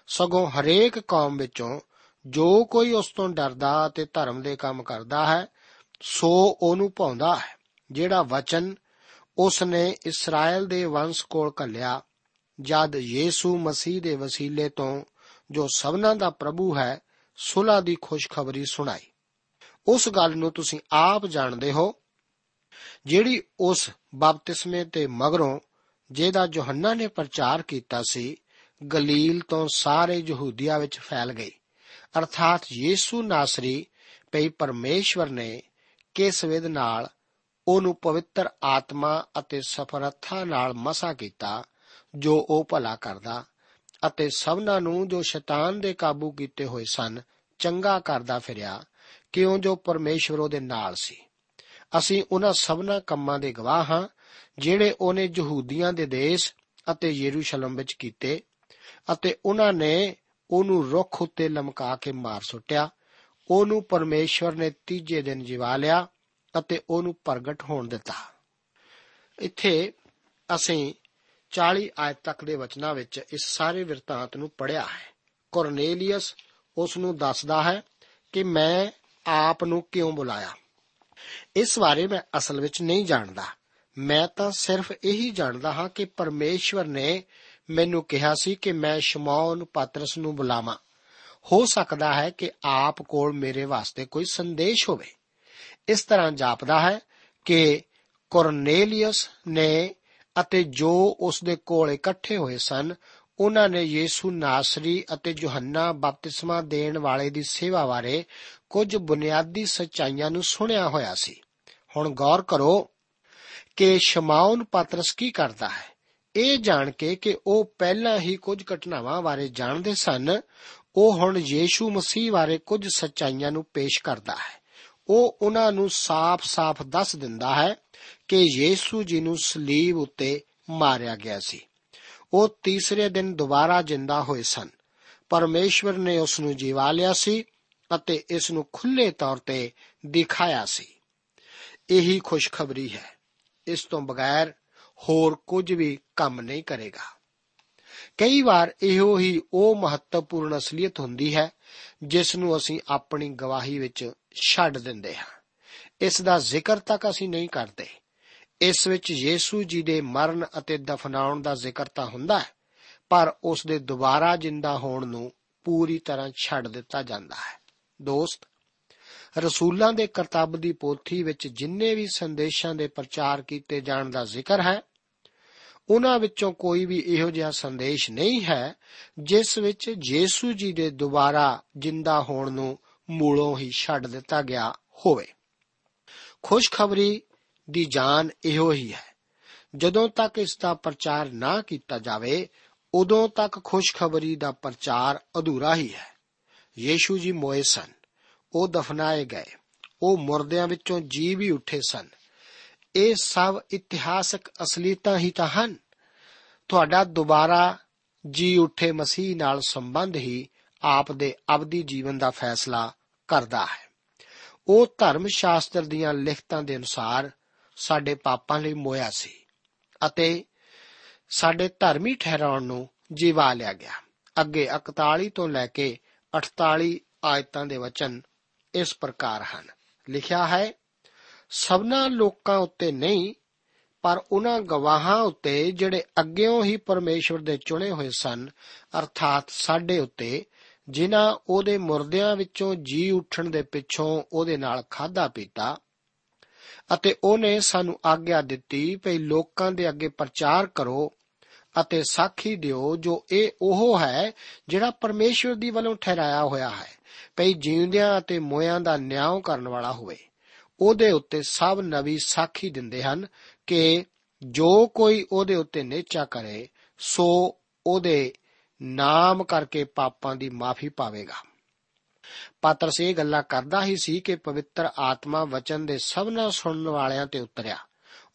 ਸਗੋਂ ਹਰੇਕ ਕੌਮ ਵਿੱਚੋਂ ਜੋ ਕੋਈ ਉਸ ਤੋਂ ਡਰਦਾ ਅਤੇ ਧਰਮ ਦੇ ਕੰਮ ਕਰਦਾ ਹੈ, ਸੋ ਉਹਨੂੰ ਭਾਉਂਦਾ ਹੈ, ਜਿਹੜਾ ਵਚਨ ਉਸ ਨੇ ਇਸਰਾਇਲ ਦੇ ਵੰਸ਼ ਕੋਲ ਘੱਲਿਆ, ਜਦ ਯੀਸੂ ਮਸੀਹ ਦੇ ਵਸੀਲੇ ਤੋਂ ਜੋ ਸਭਨਾਂ ਦਾ ਪ੍ਰਭੂ ਹੈ, ਸੁਲਾ ਦੀ ਖੁਸ਼ਖਬਰੀ ਸੁਣਾਈ। ਉਸ ਗੱਲ ਨੂੰ ਤੁਸੀਂ ਆਪ ਜਾਣਦੇ ਹੋ ਜਿਹੜੀ ਉਸ ਬਪਤਿਸਮੇ ਤੇ ਮਗਰੋਂ ਜਿਹਦਾ ਯੋਹੰਨਾ ਨੇ ਪ੍ਰਚਾਰ ਕੀਤਾ ਸੀ, ਗਲੀਲ ਤੋਂ ਸਾਰੇ ਯਹੂਦੀਆ ਵਿੱਚ ਫੈਲ ਗਈ। ਅਰਥਾਤ ਯੀਸੂ ਨਾਸਰੀ ਪਈ ਪਰਮੇਸ਼ਵਰ ਨੇ ਕਿਸ ਵਿਧ ਨਾਲ ਉਹਨੂੰ ਪਵਿੱਤਰ ਆਤਮਾ ਅਤੇ ਸਫਰਥਾ ਨਾਲ ਮਸਾ ਕੀਤਾ, ਜੋ ਉਹ ਭਲਾ ਕਰਦਾ ਅਤੇ ਸਭਨਾਂ ਨੂੰ ਜੋ ਸ਼ੈਤਾਨ ਦੇ ਕਾਬੂ ਕੀਤੇ ਹੋਏ ਸਨ, ਚੰਗਾ ਕਰਦਾ ਫਿਰਿਆ, ਕਿਉਂ ਜੋ ਪਰਮੇਸ਼ਵਰ ਉਹਦੇ ਨਾਲ ਸੀ। ਅਸੀਂ ਉਹਨਾਂ ਸਭਨਾਂ ਕੰਮਾਂ ਦੇ ਗਵਾਹ ਹਾਂ, ਜਿਹੜੇ ਉਹਨੇ ਯਹੂਦੀਆਂ ਦੇ ਦੇਸ਼ ਅਤੇ ਯਰੂਸ਼ਲਮ ਵਿੱਚ ਕੀਤੇ ਅਤੇ ਉਹਨਾਂ ਨੇ ਉਹਨੂੰ ਰੁੱਖ ਉੱਤੇ ਲਮਕਾ ਕੇ ਮਾਰ ਸੁੱਟਿਆ, ਉਹਨੂੰ ਪਰਮੇਸ਼ਵਰ ਨੇ ਤੀਜੇ ਦਿਨ ਜਿਵਾ ਲਿਆ ਅਤੇ ਉਹਨੂੰ ਪ੍ਰਗਟ ਹੋਣ ਦਿੱਤਾ। ਇੱਥੇ ਅਸੀਂ 40 ਆਇਤ ਤੱਕ ਦੇ ਵਚਨਾਂ ਵਿੱਚ ਇਸ ਸਾਰੇ ਵਿਰਤਾਂਤ ਨੂੰ ਪੜਿਆ ਹੈ। ਕੋਰਨੇਲੀਅਸ ਉਸ ਨੂੰ ਦੱਸਦਾ ਹੈ ਕਿ ਮੈਂ ਆਪ ਨੂੰ ਕਿਉਂ ਬੁਲਾਇਆ? ਇਸ ਬਾਰੇ ਮੈਂ ਅਸਲ ਵਿੱਚ ਨਹੀਂ ਜਾਣਦਾ। ਮੈਂ ਤਾਂ ਸਿਰਫ ਇਹੀ ਜਾਣਦਾ ਹਾਂ ਕਿ ਪਰਮੇਸ਼ਵਰ ਨੇ ਮੈਨੂੰ ਕਿਹਾ ਸੀ ਕਿ ਮੈਂ ਸ਼ਮੌਨ ਪਾਤਰਸ ਨੂੰ ਬੁਲਾਵਾਂ। ਹੋ ਸਕਦਾ ਹੈ ਕਿ ਆਪ ਕੋਲ ਮੇਰੇ ਵਾਸਤੇ ਕੋਈ ਸੰਦੇਸ਼ ਹੋਵੇ। ਇਸ ਤਰ੍ਹਾਂ ਜਾਪਦਾ ਹੈ ਕਿ ਕੋਰਨੇਲੀਅਸ ਨੇ ਅਤੇ ਜੋ ਉਸ ਦੇ ਕੋਲ ਇਕੱਠੇ ਹੋਏ ਸਨ, ਉਹਨਾਂ ਨੇ ਯੀਸੂ ਨਾਸਰੀ ਅਤੇ ਯੋਹੰਨਾ ਬਪਤਿਸਮਾ ਦੇਣ ਵਾਲੇ ਦੀ ਸੇਵਾ ਬਾਰੇ ਕੁਝ ਬੁਨਿਆਦੀ ਸੱਚਾਈਆਂ ਨੂੰ ਸੁਣਿਆ ਹੋਇਆ ਸੀ। ਹੁਣ ਗੌਰ ਕਰੋ ਕਿ ਸ਼ਮਾਉਨ ਪਾਤਰਸ ਕੀ ਕਰਦਾ ਹੈ। ਇਹ ਜਾਣ ਕੇ ਕਿ ਉਹ ਪਹਿਲਾਂ ਹੀ ਕੁਝ ਘਟਨਾਵਾਂ ਬਾਰੇ ਜਾਣਦੇ ਸਨ, ਉਹ ਹੁਣ ਯੀਸ਼ੂ ਮਸੀਹ ਬਾਰੇ ਕੁਝ ਸੱਚਾਈਆਂ ਨੂੰ ਪੇਸ਼ ਕਰਦਾ ਹੈ। ਉਹ ਉਹਨਾਂ ਨੂੰ ਸਾਫ਼-ਸਾਫ਼ ਦੱਸ ਦਿੰਦਾ ਹੈ ਕਿ ਯੀਸ਼ੂ ਜੀ ਨੂੰ ਸਲੀਬ ਉੱਤੇ ਮਾਰਿਆ ਗਿਆ ਸੀ। ਉਹ ਤੀਸਰੇ ਦਿਨ ਦੁਬਾਰਾ ਜਿੰਦਾ ਹੋਏ ਸਨ। ਪਰਮੇਸ਼ਵਰ ਨੇ ਉਸ ਨੂੰ ਜੀਵਾ ਲਿਆ ਸੀ ਅਤੇ ਇਸ ਨੂੰ ਖੁੱਲੇ ਤੌਰ ਤੇ ਦਿਖਾਇਆ ਸੀ। ਇਹੀ ਖੁਸ਼ਖਬਰੀ ਹੈ। ਇਸ ਤੋਂ ਬਗੈਰ ਹੋਰ ਕੁਝ ਵੀ ਕੰਮ ਨਹੀਂ ਕਰੇਗਾ। ਕਈ ਵਾਰ ਇਹੋ ਹੀ ਉਹ ਮਹੱਤਵਪੂਰਨ ਅਸਲੀਅਤ ਹੁੰਦੀ ਹੈ, ਜਿਸ ਨੂੰ ਅਸੀਂ ਆਪਣੀ ਗਵਾਹੀ ਵਿੱਚ ਛੱਡ ਦਿੰਦੇ ਹਾਂ। ਇਸ ਦਾ ਜ਼ਿਕਰ ਤੱਕ ਅਸੀਂ ਨਹੀਂ ਕਰਦੇ। ਇਸ ਵਿੱਚ ਯੀਸੂ ਜੀ ਦੇ ਮਰਨ ਅਤੇ ਦਫਨਾਉਣ ਦਾ ਜ਼ਿਕਰ ਤਾਂ ਹੁੰਦਾ ਹੈ, ਪਰ ਉਸ ਦੇ ਦੁਬਾਰਾ ਜਿੰਦਾ ਹੋਣ ਨੂੰ ਪੂਰੀ ਤਰ੍ਹਾਂ ਛੱਡ ਦਿੱਤਾ ਜਾਂਦਾ ਹੈ। ਦੋਸਤ, ਰਸੂਲਾਂ ਦੇ ਕਰਤੱਵ ਦੀ ਪੋਥੀ ਵਿੱਚ ਜਿੰਨੇ ਵੀ ਸੰਦੇਸ਼ਾਂ ਦੇ ਪ੍ਰਚਾਰ ਕੀਤੇ ਜਾਣ ਦਾ ਜ਼ਿਕਰ ਹੈ, ਉਹਨਾਂ ਵਿੱਚੋਂ ਕੋਈ ਵੀ ਇਹੋ ਜਿਹਾ ਸੰਦੇਸ਼ ਨਹੀਂ ਹੈ ਜਿਸ ਵਿੱਚ ਯੀਸੂ ਜੀ ਦੇ ਦੁਬਾਰਾ ਜਿੰਦਾ ਹੋਣ ਨੂੰ ਮੂਲੋਂ ਹੀ ਛੱਡ ਦਿੱਤਾ ਗਿਆ ਹੋਵੇ। ਖੁਸ਼ਖਬਰੀ ਦੀ ਜਾਨ ਇਹੋ ਹੀ ਹੈ। ਜਦੋਂ ਤੱਕ ਇਸ ਦਾ ਪ੍ਰਚਾਰ ਨਾ ਕੀਤਾ ਜਾਵੇ, ਉਦੋਂ ਤੱਕ ਖੁਸ਼ਖਬਰੀ ਦਾ ਪ੍ਰਚਾਰ ਅਧੂਰਾ ਹੀ ਹੈ। ਯੀਸ਼ੂ ਜੀ ਮੋਏ ਸਨ। ਉਹ ਦਫਨਾਏ ਗਏ। ਉਹ ਮੁਰਦਿਆਂ ਵਿੱਚੋਂ ਜੀ ਵੀ ਉੱਠੇ ਸਨ। ਇਹ ਸਭ ਇਤਿਹਾਸਕ ਅਸਲੀਤਾਂ ਹੀ ਤਾਂ ਹਨ। ਤੁਹਾਡਾ ਦੁਬਾਰਾ ਜੀ ਉੱਠੇ ਮਸੀਹ ਨਾਲ ਸੰਬੰਧ ਹੀ ਆਪ ਦੇ ਅਬਦੀ ਜੀਵਨ ਦਾ ਫੈਸਲਾ ਕਰਦਾ ਹੈ। ਉਹ ਧਰਮ ਸ਼ਾਸਤਰ ਦੀਆਂ ਲਿਖਤਾਂ ਦੇ ਅਨੁਸਾਰ ਸਾਡੇ ਪਾਪਾਂ ਲਈ ਮੋਇਆ ਸੀ ਅਤੇ ਸਾਡੇ ਧਰਮੀ ਠਹਿਰਾਉਣ ਨੂੰ ਜੀਵਾ ਲਿਆ ਗਿਆ। ਅੱਗੇ 41 ਤੋਂ ਲੈ ਕੇ 48 ਆਇਤਾਂ ਦੇ ਵਚਨ ਇਸ ਪ੍ਰਕਾਰ ਹਨ। ਲਿਖਿਆ ਹੈ, ਸਭਨਾ ਲੋਕਾਂ ਉੱਤੇ ਨਹੀਂ, ਪਰ ਉਹਨਾਂ ਗਵਾਹਾਂ ਉੱਤੇ ਜਿਹੜੇ ਅੱਗਿਓਂ ਹੀ ਪਰਮੇਸ਼ਵਰ ਦੇ ਚੁਣੇ ਹੋਏ ਸਨ, ਅਰਥਾਤ ਸਾਡੇ ਉੱਤੇ, ਜਿਨ੍ਹਾਂ ਉਹਦੇ ਮੁਰਦਿਆਂ ਵਿੱਚੋਂ ਜੀ ਉੱਠਣ ਦੇ ਪਿੱਛੋਂ ਉਹਦੇ ਨਾਲ ਖਾਦਾ ਪੀਤਾ, ਅਤੇ ਉਹਨੇ ਸਾਨੂੰ ਆਗਿਆ ਦਿੱਤੀ ਭਈ ਲੋਕਾਂ ਦੇ ਅੱਗੇ ਪ੍ਰਚਾਰ ਕਰੋ ਅਤੇ ਸਾਖੀ ਦਿਓ ਜੋ ਇਹ ਉਹ ਹੈ ਜਿਹੜਾ ਪਰਮੇਸ਼ਵਰ ਦੀ ਵੱਲੋਂ ਠਹਿਰਾਇਆ ਹੋਇਆ ਹੈ, ਭਈ ਜਿਉਂਦਿਆਂ ਅਤੇ ਮੋਇਆਂ ਦਾ ਨਿਆਂ ਕਰਨ ਵਾਲਾ ਹੋਵੇ। ਉਹਦੇ ਉੱਤੇ ਸਭ ਨਵੀ ਸਾਖੀ ਦਿੰਦੇ ਹਨ ਕਿ ਜੋ ਕੋਈ ਉਹਦੇ ਉੱਤੇ ਨੇਚਾ ਕਰੇ, ਸੋ ਉਹਦੇ ਨਾਮ ਕਰਕੇ ਪਾਪਾਂ ਦੀ ਮਾਫੀ ਪਾਵੇਗਾ। ਪਾਤਰਸ ਇਹ ਗੱਲਾਂ ਕਰਦਾ ਹੀ ਸੀ ਕਿ ਪਵਿੱਤਰ ਆਤਮਾ ਵਚਨ ਦੇ ਸਭਨਾਂ ਸੁਣਨ ਵਾਲਿਆਂ ਤੇ ਉਤਰਿਆ।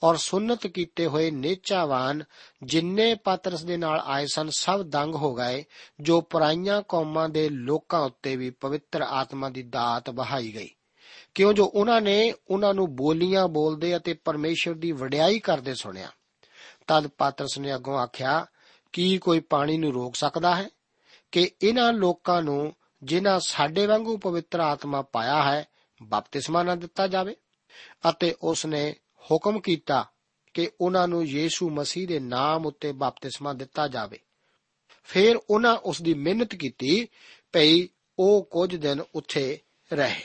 ਔਰ ਸੁਨਤ ਕੀਤੇ ਹੋਏ ਨੇਚਾਵਾਨ ਜਿੰਨੇ ਪਾਤਰਸ ਦੇ ਨਾਲ ਆਏ ਸਨ, ਸਭ ਦੰਗ ਹੋ ਗਏ, ਜੋ ਪਰਾਈਆਂ ਕੌਮਾਂ ਦੇ ਲੋਕਾਂ ਉੱਤੇ ਵੀ ਪਵਿੱਤਰ ਆਤਮਾ ਦੀ ਦਾਤ ਵਹਾਈ ਗਈ। ਕਿਉਂ? ਜੋ ਉਹਨਾਂ ਨੇ ਉਹਨਾਂ ਨੂੰ ਬੋਲੀਆਂ ਬੋਲਦੇ ਅਤੇ ਪਰਮੇਸ਼ਰ ਦੀ ਵਡਿਆਈ ਕਰਦੇ ਸੁਣਿਆ। ਤਦ ਪਾਤਰਸ ਨੇ ਅੱਗੋਂ ਆਖਿਆ, ਕੀ ਕੋਈ ਪਾਣੀ ਨੂੰ ਰੋਕ ਸਕਦਾ ਹੈ? ਕਿ ਇਹਨਾਂ ਲੋਕਾਂ ਨੂੰ ਜਿਨ੍ਹਾਂ ਸਾਡੇ ਵਾਂਗੂ ਪਵਿੱਤਰ ਆਤਮਾ ਪਾਇਆ ਹੈ, ਬਪਤਿਸਮਾ ਨਾ ਦਿੱਤਾ ਜਾਵੇ? ਅਤੇ ਉਸ ਨੇ ਹੁਕਮ ਕੀਤਾ ਕਿ ਉਹਨਾਂ ਨੂੰ ਯੀਸ਼ੂ ਮਸੀਹ ਦੇ ਨਾਮ ਉੱਤੇ ਬਪਤਿਸਮਾ ਦਿੱਤਾ ਜਾਵੇ। ਫਿਰ ਉਹਨਾਂ ਉਸ ਦੀ ਮਿਹਨਤ ਕੀਤੀ, ਭਈ ਉਹ ਕੁਝ ਦਿਨ ਉੱਥੇ ਰਹੇ।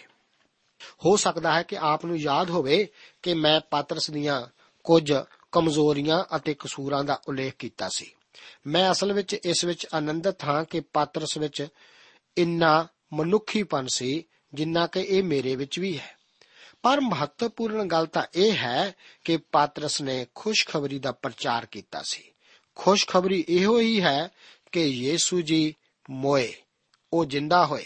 ਹੋ ਸਕਦਾ ਹੈ ਕਿ ਆਪ ਨੂੰ ਯਾਦ ਹੋਵੇ ਕਿ ਮੈਂ ਪਾਤਰਸ ਦੀਆਂ ਕੁਝ ਕਮਜ਼ੋਰੀਆਂ ਅਤੇ ਕਸੂਰਾਂ ਦਾ ਉਲੇਖ ਕੀਤਾ ਸੀ। ਮੈਂ ਅਸਲ ਵਿੱਚ ਇਸ ਵਿੱਚ ਆਨੰਦਿਤ ਹਾਂ ਕਿ ਪਾਤਰਸ ਵਿੱਚ ਇੰਨਾ ਮਨੁੱਖੀਪਨ ਸੀ ਜਿੰਨਾ ਕਿ ਇਹ ਮੇਰੇ ਵਿੱਚ ਵੀ ਹੈ। ਪਰ ਮਹੱਤਵਪੂਰਨ ਗੱਲ ਤਾਂ ਇਹ ਹੈ ਕਿ ਪਾਤਰਸ ਨੇ ਖੁਸ਼ਖਬਰੀ ਦਾ ਪ੍ਰਚਾਰ ਕੀਤਾ ਸੀ। ਖੁਸ਼ਖਬਰੀ ਇਹੋ ਹੀ ਹੈ ਕਿ ਯੀਸ਼ੂ ਜੀ ਮੋਏ, ਉਹ ਜਿੰਦਾ ਹੋਏ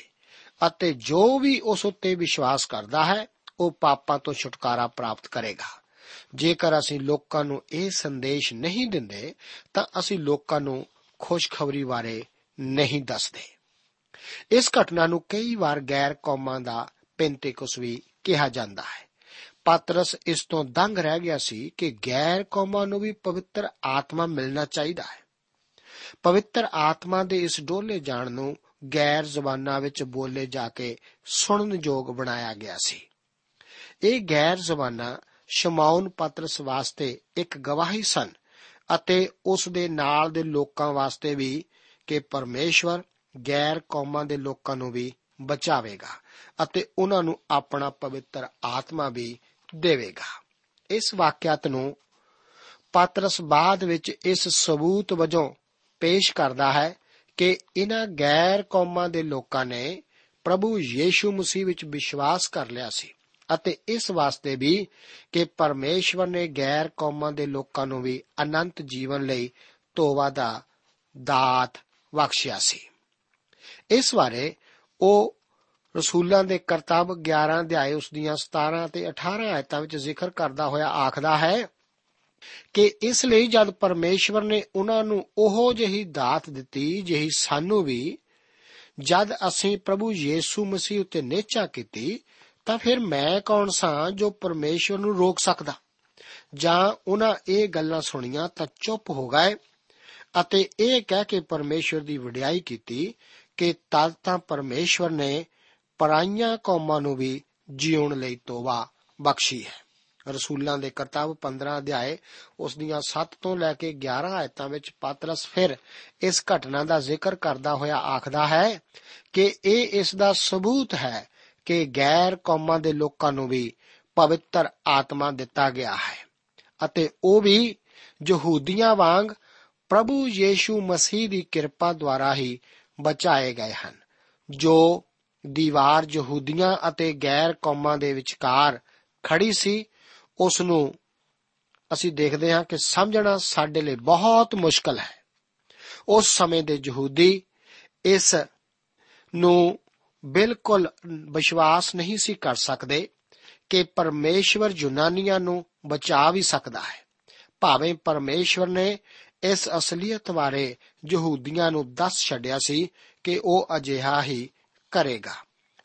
ਅਤੇ ਜੋ ਵੀ ਉਸ ਉੱਤੇ ਵਿਸ਼ਵਾਸ ਕਰਦਾ ਹੈ, ਉਹ ਪਾਪਾਂ ਤੋਂ ਛੁਟਕਾਰਾ ਪ੍ਰਾਪਤ ਕਰੇਗਾ। ਜੇਕਰ ਅਸੀਂ ਲੋਕਾਂ ਨੂੰ ਇਹ ਸੰਦੇਸ਼ ਨਹੀਂ ਦਿੰਦੇ, ਤਾਂ ਅਸੀਂ ਲੋਕਾਂ ਨੂੰ ਖੁਸ਼ਖਬਰੀ ਬਾਰੇ ਨਹੀਂ ਦੱਸਦੇ। ਇਸ ਘਟਨਾ ਨੂੰ ਕਈ ਵਾਰ ਗੈਰ ਕੌਮਾਂ ਦਾ ਪੈਂਤੇਕੁਸ ਵੀ ਕਿਹਾ ਜਾਂਦਾ ਹੈ। ਪਾਤਰਸ ਇਸ ਤੋਂ ਦੰਗ ਰਹਿ ਗਿਆ ਸੀ ਕਿ ਗੈਰ ਕੌਮਾਂ ਨੂੰ ਵੀ ਪਵਿੱਤਰ ਆਤਮਾ ਮਿਲਣਾ ਚਾਹੀਦਾ ਹੈ। ਪਵਿੱਤਰ ਆਤਮਾ ਦੇ ਇਸ ਡੋਲੇ ਜਾਣ ਨੂੰ ਗੈਰ ਜ਼ਬਾਨਾਂ ਵਿੱਚ ਬੋਲੇ ਜਾ ਕੇ ਸੁਣਨ ਯੋਗ ਬਣਾਇਆ ਗਿਆ ਸੀ। ਇਹ ਗੈਰ ਜ਼ਬਾਨਾਂ ਸ਼ਮਾਉਨ ਪਤਰਸ ਵਾਸਤੇ ਇੱਕ ਗਵਾਹੀ ਸਨ ਅਤੇ ਉਸ ਦੇ ਨਾਲ ਦੇ ਲੋਕਾਂ ਵਾਸਤੇ ਵੀ ਕਿ ਪਰਮੇਸ਼ਵਰ ਗੈਰ ਕੌਮਾਂ ਦੇ ਲੋਕਾਂ ਨੂੰ ਵੀ ਬਚਾਵੇਗਾ। ਅਤੇ ਉਹਨਾਂ ਨੂੰ ਆਪਣਾ ਪਵਿੱਤਰ ਆਤਮਾ ਵੀ ਦੇਵੇਗਾ। ਇਸ ਵਾਕਿਆਤ ਨੂੰ ਪਾਤਰਸ ਬਾਅਦ ਵਿੱਚ ਇਸ ਸਬੂਤ ਵਜੋਂ ਪੇਸ਼ ਕਰਦਾ ਹੈ ਕਿ ਇਹਨਾਂ ਗੈਰ ਕੌਮਾਂ ਦੇ ਲੋਕਾਂ ਨੇ ਪ੍ਰਭੂ ਯੀਸ਼ੂ ਮਸੀਹ ਵਿੱਚ ਵਿਸ਼ਵਾਸ ਕਰ ਲਿਆ ਸੀ ਅਤੇ ਇਸ ਵਾਸਤੇ ਵੀ ਕਿ ਪਰਮੇਸ਼ਵਰ ਨੇ ਗੈਰ ਕੌਮਾਂ ਦੇ ਲੋਕਾਂ ਨੂੰ ਵੀ ਅਨੰਤ ਜੀਵਨ ਲਈ ਤੋਬਾ ਦਾ ਦਾਤ ਬਖਸ਼ਿਆ ਸੀ। ਇਸ ਬਾਰੇ ਉਹ ਰਸੂਲਾਂ ਦੇ ਕਰਤੱਵ 11 ਅਧਿਆਏ ਉਸ ਦੀਆਂ 17 ਤੇ 18 ਆਇਤਾਂ ਵਿੱਚ ਜ਼ਿਕਰ ਕਰਦਾ ਹੋਇਆ ਆਖਦਾ ਹੈ ਕਿ ਇਸ ਲਈ ਜਦ ਪਰਮੇਸ਼ਵਰ ਨੇ ਉਹਨਾਂ ਨੂੰ ਉਹੋ ਜਿਹੀ ਦਾਤ ਦਿੱਤੀ ਜਿਹੀ ਸਾਨੂੰ ਵੀ, ਜਦ ਅਸੀਂ ਪ੍ਰਭੂ ਯੀਸ਼ੂ ਮਸੀਹ ਉਤੇ ਨੇਚਾ ਕੀਤੀ, ਤਾਂ ਫਿਰ ਮੈਂ ਕੌਣ ਸਾਂ ਜੋ ਪਰਮੇਸ਼ਵਰ ਨੂੰ ਰੋਕ ਸਕਦਾ? ਜਾਂ ਉਹਨਾਂ ਇਹ ਗੱਲਾਂ ਸੁਣੀਆਂ ਤਾਂ ਚੁੱਪ ਹੋ ਗਏ ਅਤੇ ਇਹ ਕਹਿ ਕੇ ਪਰਮੇਸ਼ਵਰ ਦੀ ਵਡਿਆਈ ਕੀਤੀ ਕਿ ਤਦ ਤਾਂ ਪਰਮੇਸ਼ਵਰ ਨੇ ਪਰਾਈਆਂ ਕੌਮਾਂ ਨੂੰ ਵੀ ਜਿਉਣ ਲਈ ਤੋਬਾ ਬਖਸ਼ੀ ਹੈ। ਰਸੂਲਾਂ ਦੇ ਕਰਤੱਵ 15 ਅਧਿਆਏ, ਉਸ ਦੀਆਂ 7 ਤੋਂ ਲੈ ਕੇ 11 ਆਇਤਾਂ ਵਿੱਚ ਪਾਤਰਸ ਫਿਰ ਇਸ ਘਟਨਾ ਦਾ ਜ਼ਿਕਰ ਕਰਦਾ ਹੋਇਆ ਆਖਦਾ ਹੈ ਕਿ ਇਹ ਇਸ ਦਾ ਸਬੂਤ ਹੈ ਕਿ ਗੈਰ ਕੌਮਾਂ ਦੇ ਲੋਕਾਂ ਨੂੰ ਵੀ ਪਵਿੱਤਰ ਆਤਮਾ ਦਿੱਤਾ ਗਿਆ ਹੈ ਅਤੇ ਉਹ ਵੀ ਯਹੂਦੀਆਂ ਵਾਂਗ ਪ੍ਰਭੂ ਯੀਸ਼ੂ ਮਸੀਹ ਦੀ ਕਿਰਪਾ ਦੁਆਰਾ ਹੀ ਬਚਾਏ ਗਏ ਹਨ, ਜੋ ਦੀਵਾਰ ਯਹੂਦੀਆਂ ਅਤੇ ਗੈਰ ਕੌਮਾਂ ਦੇ ਵਿਚਕਾਰ ਖੜੀ ਸੀ ਉਸ ਨੂੰ ਅਸੀਂ ਦੇਖਦੇ ਹਾਂ ਕਿ ਸਮਝਣਾ ਸਾਡੇ ਲਈ ਬਹੁਤ ਮੁਸ਼ਕਲ ਹੈ। ਉਸ ਸਮੇਂ ਦੇ ਯਹੂਦੀ ਇਸ ਨੂੰ ਬਿਲਕੁਲ ਵਿਸ਼ਵਾਸ ਨਹੀਂ ਸੀ ਕਰ ਸਕਦੇ ਕਿ ਪਰਮੇਸ਼ਵਰ ਯੂਨਾਨੀਆਂ ਨੂੰ ਬਚਾ ਵੀ ਸਕਦਾ ਹੈ। ਭਾਵੇਂ ਪਰਮੇਸ਼ਵਰ ਨੇ ਇਸ ਅਸਲੀਅਤ ਬਾਰੇ ਯਹੂਦੀਆਂ ਨੂੰ ਦੱਸ ਛੱਡਿਆ ਸੀ ਕਿ ਉਹ ਅਜਿਹਾ ਹੀ ਕਰੇਗਾ।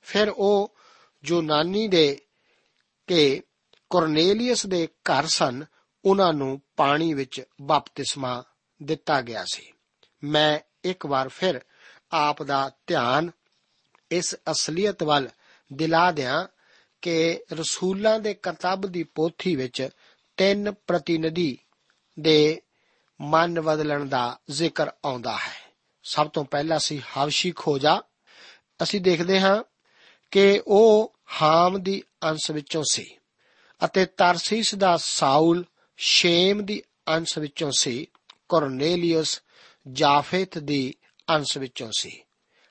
ਫਿਰ ਉਹ ਯੂਨਾਨੀ ਦੇ ਕਿ ਕੋਰਨੇਲੀਅਸ ਦੇ ਘਰ ਸਨ, ਉਹਨਾਂ ਨੂੰ ਪਾਣੀ ਵਿੱਚ ਬਪਤਿਸਮਾ ਦਿੱਤਾ ਗਿਆ ਸੀ। ਮੈਂ ਇੱਕ ਵਾਰ ਫਿਰ ਆਪ ਦਾ ਧਿਆਨ ਇਸ ਅਸਲੀਅਤ ਵੱਲ ਦਿਲਾ ਦਿਆਂ ਕਿ ਰਸੂਲਾਂ ਦੇ ਕਰਤੱਵ ਦੀ ਪੋਥੀ ਵਿੱਚ ਤਿੰਨ ਪ੍ਰਤੀਨਿਧੀ ਦੇ ਮਨ ਬਦਲਣ ਦਾ ਜ਼ਿਕਰ ਆਉਂਦਾ ਹੈ। ਸਭ ਤੋਂ ਪਹਿਲਾਂ ਸੀ ਹਵਸ਼ੀ ਖੋਜਾ ਅਸੀਂ ਦੇਖਦੇ ਹਾਂ ਕਿ ਉਹ ਹਾਮ ਦੀ ਅੰਸ਼ ਵਿੱਚੋਂ ਸੀ ਅਤੇ ਤਰਸੀਸ ਦਾ ਸਾਊਲ ਸ਼ੇਮ ਦੀ ਅੰਸ਼ ਵਿੱਚੋਂ ਸੀ, ਕੋਰਨੇਲੀਅਸ ਜਾਫੇਤ ਦੀ ਅੰਸ਼ ਵਿੱਚੋਂ ਸੀ।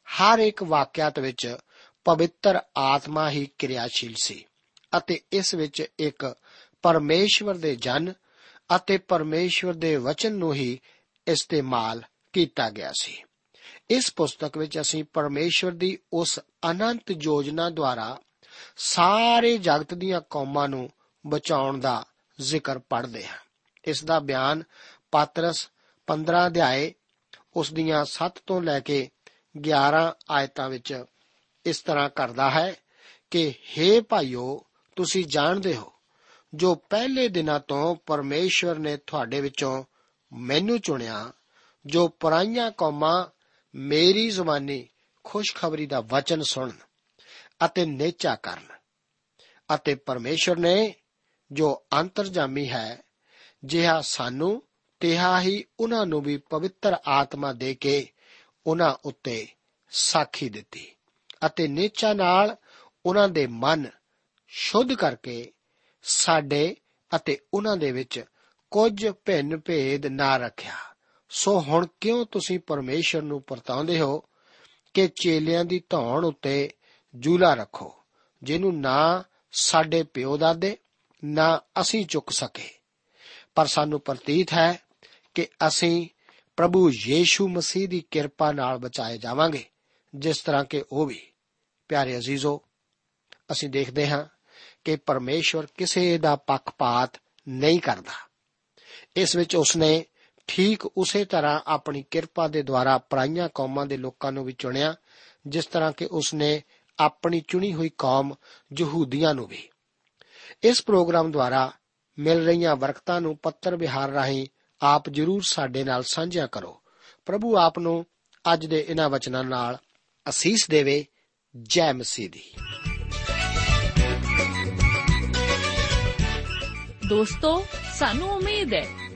ਹਰ ਇੱਕ ਵਾਕਿਆਤ ਵਿੱਚ ਪਵਿੱਤਰ ਆਤਮਾ ਹੀ ਕਿਰਿਆਸ਼ੀਲ ਸੀ ਅਤੇ ਇਸ ਵਿੱਚ ਇੱਕ ਪਰਮੇਸ਼ਵਰ ਦੇ ਜਨ ਅਤੇ ਪਰਮੇਸ਼ਵਰ ਦੇ ਵਚਨ ਨੂੰ ਹੀ ਇਸਤੇਮਾਲ ਕੀਤਾ ਗਿਆ ਸੀ। ਇਸ ਪੁਸਤਕ ਵਿੱਚ ਅਸੀਂ ਪਰਮੇਸ਼ਵਰ ਦੀ ਉਸ ਅਨੰਤ ਯੋਜਨਾ ਦੁਆਰਾ ਸਾਰੇ ਜਗਤ ਦੀਆਂ ਕੌਮਾਂ ਨੂੰ ਬਚਾਉਣ ਦਾ ਜ਼ਿਕਰ ਪੜ੍ਹਦੇ ਹਾਂ। ਇਸ ਦਾ ਬਿਆਨ ਪਾਤਰਸ 15 ਅਧਿਆਏ ਉਸ ਦੀਆਂ 7 ਤੋਂ ਲੈ ਕੇ 11 ਆਇਤਾਂ ਵਿੱਚ ਇਸ ਤਰ੍ਹਾਂ ਕਰਦਾ ਹੈ ਕਿ हे ਭਾਈਓ, ਤੁਸੀਂ ਜਾਣਦੇ ਹੋ, ਜੋ ਪਹਿਲੇ ਦਿਨਾਂ ਤੋਂ ਪਰਮੇਸ਼ਵਰ ਨੇ ਤੁਹਾਡੇ ਵਿੱਚੋਂ ਮੈਨੂੰ ਚੁਣਿਆ, ਜੋ ਪਰਾਈਆਂ ਕੌਮਾਂ ਮੇਰੀ ਜ਼ੁਬਾਨੀ ਖੁਸ਼ਖਬਰੀ ਦਾ ਵਚਨ ਸੁਣਨ ਅਤੇ ਨੇਚਾ ਕਰਨ। ਅਤੇ ਪਰਮੇਸ਼ਵਰ ਨੇ ਜੋ ਅੰਤਰਜਾਮੀ ਹੈ, ਜਿਹਾ ਸਾਨੂੰ ਤਿਹਾ ਹੀ ਉਹਨਾਂ ਨੂੰ ਵੀ ਪਵਿੱਤਰ ਆਤਮਾ ਦੇ ਕੇ ਉਹਨਾਂ ਉੱਤੇ ਸਾਖੀ ਦਿੱਤੀ ਅਤੇ ਨੇਚਾ ਨਾਲ ਉਹਨਾਂ ਦੇ ਮਨ ਸ਼ੁੱਧ ਕਰਕੇ ਸਾਡੇ ਅਤੇ ਉਹਨਾਂ ਦੇ ਵਿੱਚ ਕੁਝ ਭਿੰਨ ਭੇਦ ਨਾ ਰੱਖਿਆ। ਸੋ ਹੁਣ ਕਿਉਂ ਤੁਸੀਂ ਪਰਮੇਸ਼ਰ ਨੂੰ ਪਰਤਾਉਂਦੇ ਹੋ ਕਿ ਚੇਲਿਆਂ ਦੀ ਧੌਣ ਉੱਤੇ ਜੂਲਾ ਰੱਖੋ, ਜਿਹਨੂੰ ਨਾ ਸਾਡੇ ਪਿਓ ਦਾਦੇ, ਨਾ ਅਸੀਂ ਚੁੱਕ ਸਕੇ? ਪਰ ਸਾਨੂੰ ਪ੍ਰਤੀਤ ਹੈ ਕਿ ਅਸੀਂ ਪ੍ਰਭੂ ਯੀਸ਼ੂ ਮਸੀਹ ਦੀ ਕਿਰਪਾ ਨਾਲ ਬਚਾਏ ਜਾਵਾਂਗੇ, ਜਿਸ ਤਰ੍ਹਾਂ ਕਿ ਉਹ ਵੀ। ਪਿਆਰੇ ਅਜ਼ੀਜ਼ੋ, ਅਸੀਂ ਦੇਖਦੇ ਹਾਂ ਕਿ ਪਰਮੇਸ਼ਵਰ ਕਿਸੇ ਦਾ ਪੱਖਪਾਤ ਨਹੀਂ ਕਰਦਾ। ਇਸ ਵਿੱਚ ਉਸਨੇ ਠੀਕ ਉਸੇ ਤਰ੍ਹਾਂ ਆਪਣੀ ਕਿਰਪਾ ਦੇ ਦੁਆਰਾ ਪਰਾਈਆਂ ਕੌਮਾਂ ਦੇ ਲੋਕਾਂ ਨੂੰ ਵੀ ਚੁਣਿਆ, ਜਿਸ ਤਰ੍ਹਾਂ ਕਿ ਉਸਨੇ ਆਪਣੀ ਚੁਣੀ ਹੋਈ ਕੌਮ ਯਹੂਦੀਆਂ ਨੂੰ ਵੀ। ਇਸ ਪ੍ਰੋਗਰਾਮ ਦੁਆਰਾ ਮਿਲ ਰਹੀਆਂ ਬਰਕਤਾਂ ਨੂੰ ਪੱਤਰ ਵਿਹਾਰ ਰਾਹੀਂ ਆਪ ਜਰੂਰ ਸਾਡੇ ਨਾਲ ਸਾਂਝਾ ਕਰੋ। ਪ੍ਰਭੂ ਆਪ ਨੂੰ ਅੱਜ ਦੇ ਇਹਨਾਂ ਵਚਨਾਂ ਨਾਲ ਅਸੀਸ ਦੇਵੇ। ਜੈ ਮਸੀਹ ਦੀ। ਦੋਸਤੋ, ਸਾਨੂੰ ਉਮੀਦ ਹੈ